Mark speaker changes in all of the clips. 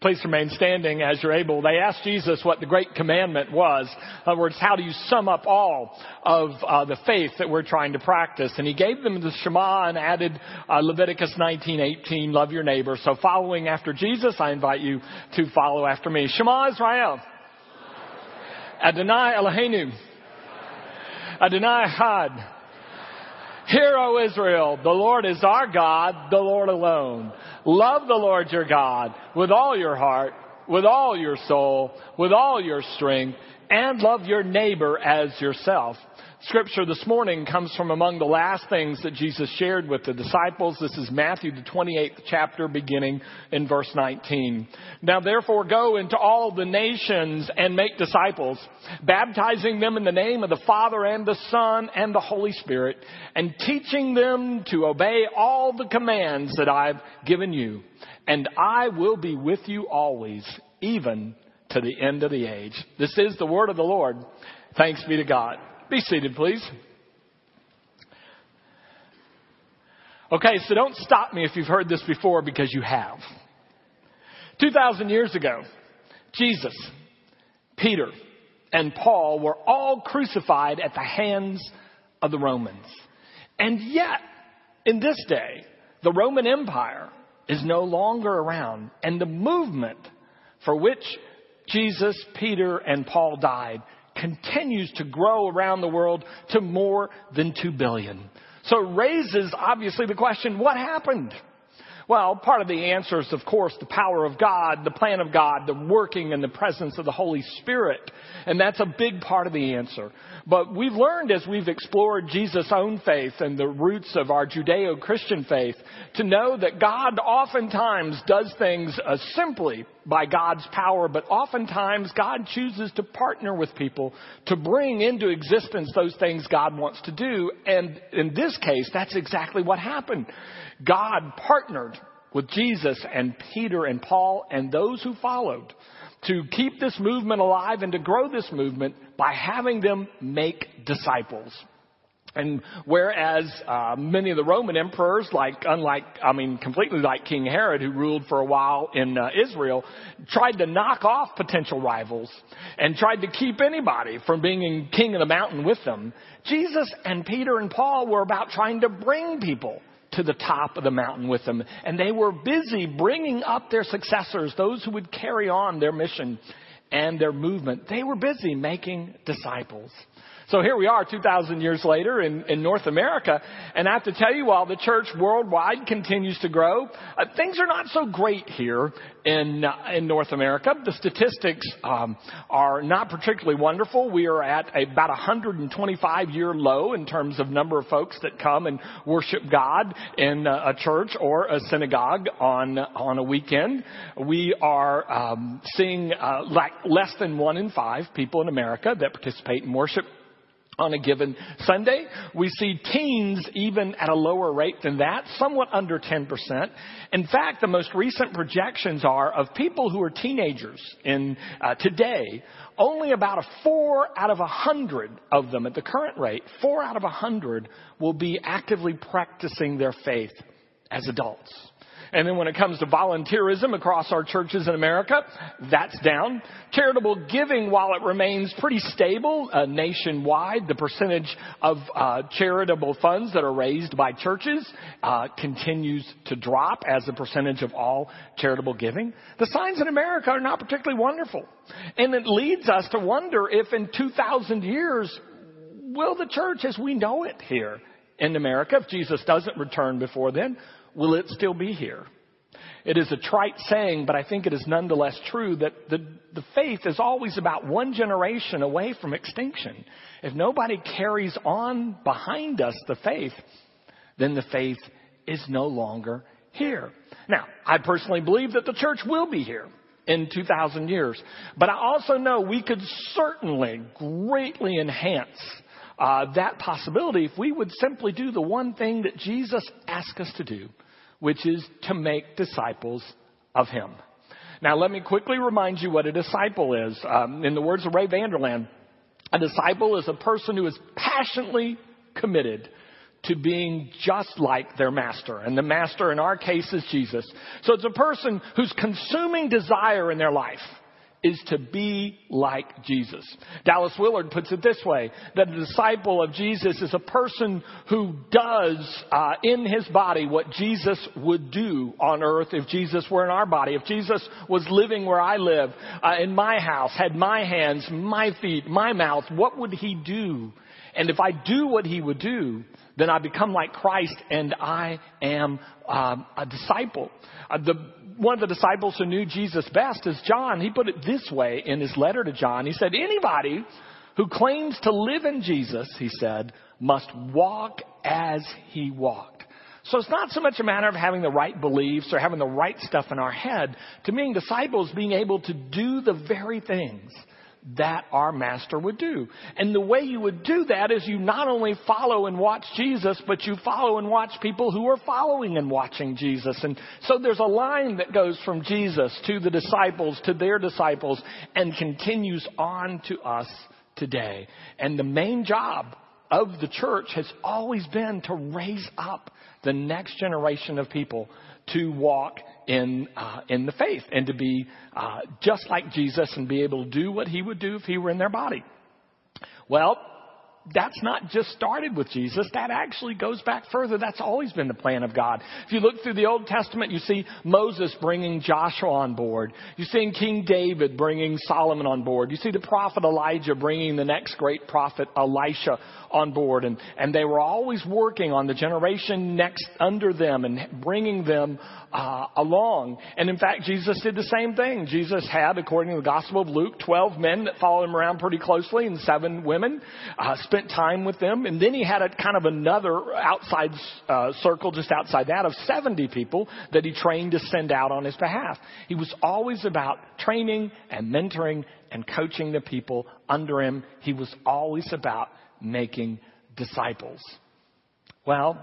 Speaker 1: Please remain standing as you're able. They asked Jesus what the great commandment was. In other words, how do you sum up all of uh, the faith that we're trying to practice? And he gave them the Shema and added uh, Leviticus 19:18, love your neighbor. So following after Jesus, I invite you to follow after me. Shema Israel. Adonai Eloheinu. Adonai Echad. Hear, O Israel, the Lord is our God, the Lord alone. Love the Lord your God with all your heart, with all your soul, with all your strength, and love your neighbor as yourself. Scripture this morning comes from among the last things that Jesus shared with the disciples. This is Matthew, the 28th chapter, beginning in verse 19. Now therefore go into all the nations and make disciples, baptizing them in the name of the Father and the Son and the Holy Spirit, and teaching them to obey all the commands that I've given you. And I will be with you always, even to the end of the age. This is the word of the Lord. Thanks be to God. Be seated, please. Okay, so don't stop me if you've heard this before because you have. 2,000 years ago, Jesus, Peter, and Paul were all crucified at the hands of the Romans. And yet, in this day, the Roman Empire is no longer around, and the movement for which Jesus, Peter, and Paul died continues to grow around the world to more than 2 billion. So it raises obviously the question, what happened? Well, part of the answer is, of course, the power of God, the plan of God, the working and the presence of the Holy Spirit. And that's a big part of the answer. But we've learned as we've explored Jesus' own faith and the roots of our Judeo-Christian faith to know that God oftentimes does things uh, simply by God's power, but oftentimes God chooses to partner with people to bring into existence those things God wants to do. And in this case, that's exactly what happened. God partnered with Jesus and Peter and Paul and those who followed to keep this movement alive and to grow this movement by having them make disciples. And whereas uh, many of the Roman emperors, like unlike I mean, completely like King Herod, who ruled for a while in uh, Israel, tried to knock off potential rivals and tried to keep anybody from being king of the mountain with them, Jesus and Peter and Paul were about trying to bring people to the top of the mountain with them. And they were busy bringing up their successors, those who would carry on their mission and their movement. They were busy making disciples. So here we are 2,000 years later in, in North America, and I have to tell you, while the church worldwide continues to grow, uh, things are not so great here in, uh, in North America. The statistics um, are not particularly wonderful. We are at about a 125 year low in terms of number of folks that come and worship God in a church or a synagogue on on a weekend. We are um, seeing uh, like less than one in five people in America that participate in worship on a given Sunday. We see teens even at a lower rate than that, somewhat under 10%. In fact, the most recent projections are of people who are teenagers in uh, today, only about a four out of a hundred of them at the current rate, four out of a hundred will be actively practicing their faith as adults. And then when it comes to volunteerism across our churches in America, that's down. Charitable giving, while it remains pretty stable uh, nationwide, the percentage of uh, charitable funds that are raised by churches uh, continues to drop as a percentage of all charitable giving. The signs in America are not particularly wonderful. And it leads us to wonder if in 2,000 years, will the church as we know it here in America, if Jesus doesn't return before then, will it still be here? It is a trite saying, but I think it is nonetheless true that the, the faith is always about one generation away from extinction. If nobody carries on behind us the faith, then the faith is no longer here. Now, I personally believe that the church will be here in 2,000 years. But I also know we could certainly greatly enhance uh, that possibility if we would simply do the one thing that Jesus asked us to do, which is to make disciples of Him. Now, let me quickly remind you what a disciple is. Um, in the words of Ray Vander Laan, a disciple is a person who is passionately committed to being just like their master. And the master in our case is Jesus. So it's a person whose consuming desire in their life is to be like Jesus. Dallas Willard puts it this way, that a disciple of Jesus is a person who does uh, in his body what Jesus would do on earth if Jesus were in our body. If Jesus was living where I live, uh, in my house, had my hands, my feet, my mouth, what would he do? And if I do what he would do, then I become like Christ and I am um, a disciple. Uh, the, one of the disciples who knew Jesus best is John. He put it this way in his letter to John. He said, anybody who claims to live in Jesus, he said, must walk as he walked. So it's not so much a matter of having the right beliefs or having the right stuff in our head. To being disciples, being able to do the very things that our master would do. And the way you would do that is you not only follow and watch Jesus, but you follow and watch people who are following and watching Jesus. And so there's a line that goes from Jesus to the disciples to their disciples and continues on to us today. And the main job of the church has always been to raise up the next generation of people to walk in uh, in the faith and to be uh, just like Jesus and be able to do what he would do if he were in their body. Well, that's not just started with Jesus. That actually goes back further. That's always been the plan of God. If you look through the Old Testament, you see Moses bringing Joshua on board. You see King David bringing Solomon on board. You see the prophet Elijah bringing the next great prophet Elisha on board. And, and they were always working on the generation next under them and bringing them uh, along. And in fact, Jesus did the same thing. Jesus had, according to the Gospel of Luke, 12 men that followed him around pretty closely and seven women. Uh, spent time with them. And then he had a kind of another outside uh, circle just outside that of 70 people that he trained to send out on his behalf. He was always about training and mentoring and coaching the people under him. He was always about making disciples. Well,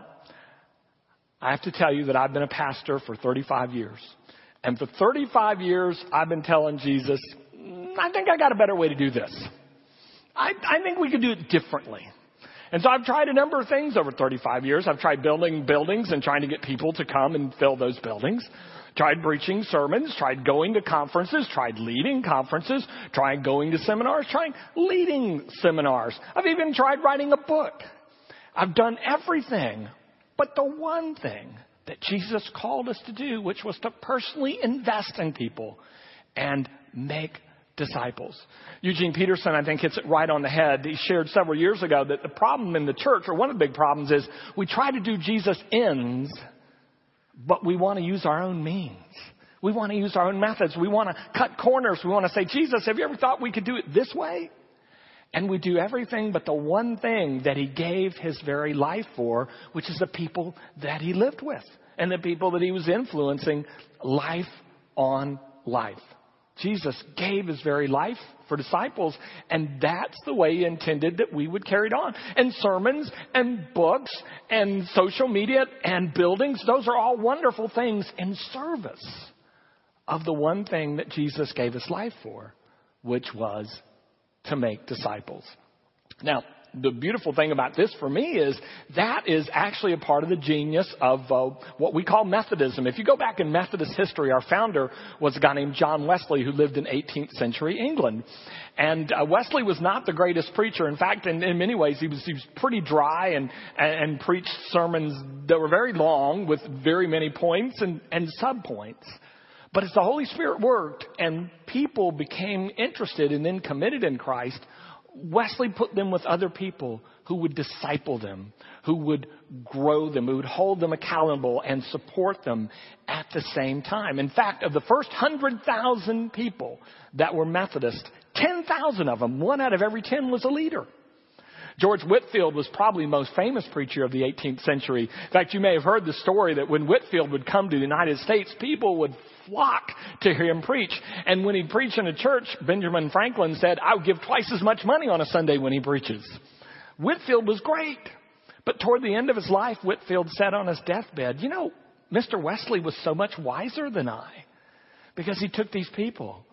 Speaker 1: I have to tell you that I've been a pastor for 35 years. And for 35 years, I've been telling Jesus, mm, I think I got a better way to do this. I, I think we could do it differently. And so I've tried a number of things over 35 years. I've tried building buildings and trying to get people to come and fill those buildings. Tried preaching sermons, tried going to conferences, tried leading conferences, tried going to seminars, trying leading seminars. I've even tried writing a book. I've done everything but the one thing that Jesus called us to do, which was to personally invest in people and make disciples. Eugene Peterson, I think, hits it right on the head. He shared several years ago that the problem in the church, or one of the big problems, is we try to do Jesus ends, but we want to use our own means. We want to use our own methods. We want to cut corners. We want to say, Jesus, have you ever thought we could do it this way? And we do everything but the one thing that he gave his very life for, which is the people that he lived with and the people that he was influencing life on life. Jesus gave his very life for disciples, and that's the way he intended that we would carry it on. And sermons and books and social media and buildings, those are all wonderful things in service of the one thing that Jesus gave his life for, which was to make disciples. Now, the beautiful thing about this for me is that is actually a part of the genius of uh, what we call Methodism. If you go back in Methodist history, our founder was a guy named John Wesley who lived in 18th century England. And uh, Wesley was not the greatest preacher. In fact, in, in many ways, he was, he was pretty dry and, and, and preached sermons that were very long with very many points and, and subpoints. But as the Holy Spirit worked and people became interested and then committed in Christ, Wesley put them with other people who would disciple them, who would grow them, who would hold them accountable and support them at the same time. In fact, of the first 100,000 people that were Methodist, 10,000 of them, one out of every 10 was a leader. George Whitefield was probably the most famous preacher of the 18th century. In fact, you may have heard the story that when Whitefield would come to the United States, people would flock to hear him preach. And when he'd preach in a church, Benjamin Franklin said, I would give twice as much money on a Sunday when he preaches. Whitefield was great. But toward the end of his life, Whitefield said on his deathbed, you know, Mr. Wesley was so much wiser than I because he took these people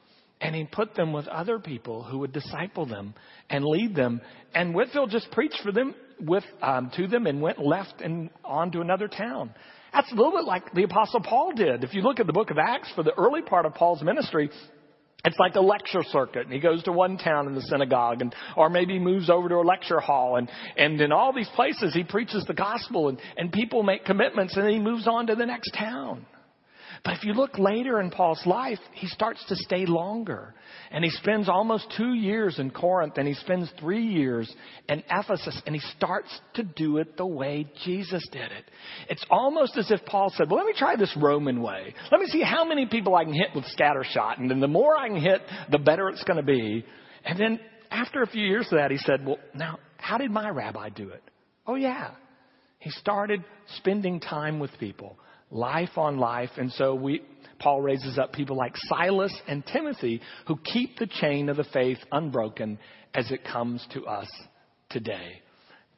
Speaker 1: and he put them with other people who would disciple them and lead them. And Whitefield just preached for them with um, to them and went left and on to another town. That's a little bit like the Apostle Paul did. If you look at the book of Acts for the early part of Paul's ministry, it's like a lecture circuit, and he goes to one town in the synagogue, and or maybe moves over to a lecture hall, and and in all these places he preaches the gospel, and and people make commitments, and then he moves on to the next town. But if you look later in Paul's life, he starts to stay longer. And he spends almost two years in Corinth and he spends three years in Ephesus and he starts to do it the way Jesus did it. It's almost as if Paul said, well, let me try this Roman way. Let me see how many people I can hit with scattershot. And then the more I can hit, the better it's going to be. And then after a few years of that, he said, well, now, how did my rabbi do it? Oh yeah. He started spending time with people life on life. And so we, Paul raises up people like Silas and Timothy who keep the chain of the faith unbroken as it comes to us today.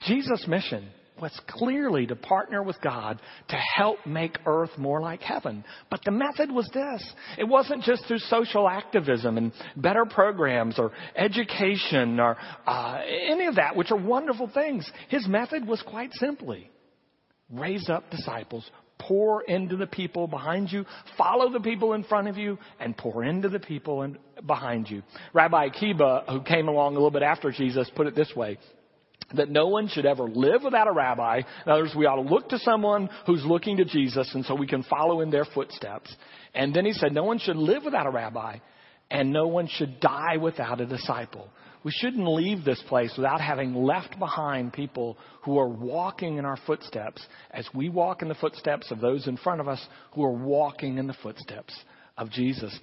Speaker 1: Jesus' mission was clearly to partner with God to help make earth more like heaven. But the method was this. It wasn't just through social activism and better programs or education or uh, any of that, which are wonderful things. His method was quite simply raise up disciples pour into the people behind you, follow the people in front of you, and pour into the people in, behind you. Rabbi Akiba, who came along a little bit after Jesus, put it this way. That no one should ever live without a rabbi. In other words, we ought to look to someone who's looking to Jesus and so we can follow in their footsteps. And then he said, no one should live without a rabbi and no one should die without a disciple. We shouldn't leave this place without having left behind people who are walking in our footsteps as we walk in the footsteps of those in front of us who are walking in the footsteps of Jesus.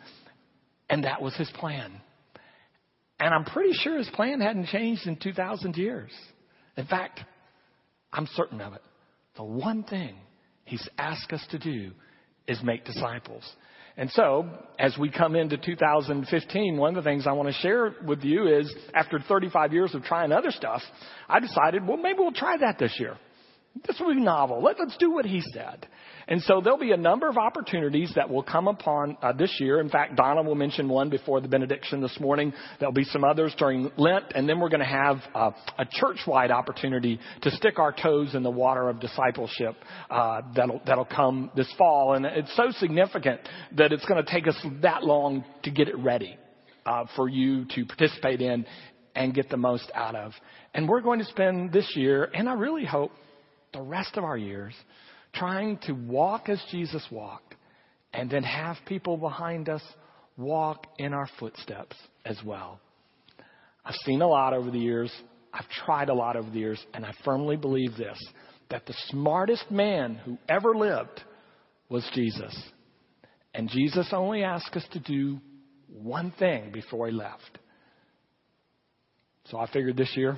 Speaker 1: And that was his plan. And I'm pretty sure his plan hadn't changed in 2,000 years. In fact, I'm certain of it. The one thing he's asked us to do is make disciples. And so, as we come into 2015, one of the things I want to share with you is after 35 years of trying other stuff, I decided, well, maybe we'll try that this year. This will be novel. Let, us do what he said. And so there'll be a number of opportunities that will come upon uh, this year. In fact, Donna will mention one before the benediction this morning. There'll be some others during Lent, and then we're going to have uh, a church-wide opportunity to stick our toes in the water of discipleship uh, that'll that'll come this fall. And it's so significant that it's going to take us that long to get it ready uh, for you to participate in and get the most out of. And we're going to spend this year, and I really hope the rest of our years trying to walk as Jesus walked and then have people behind us walk in our footsteps as well. I've seen a lot over the years. I've tried a lot over the years, and I firmly believe this that the smartest man who ever lived was Jesus. And Jesus only asked us to do one thing before he left. So I figured this year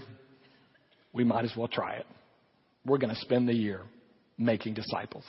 Speaker 1: we might as well try it we're going to spend the year making disciples.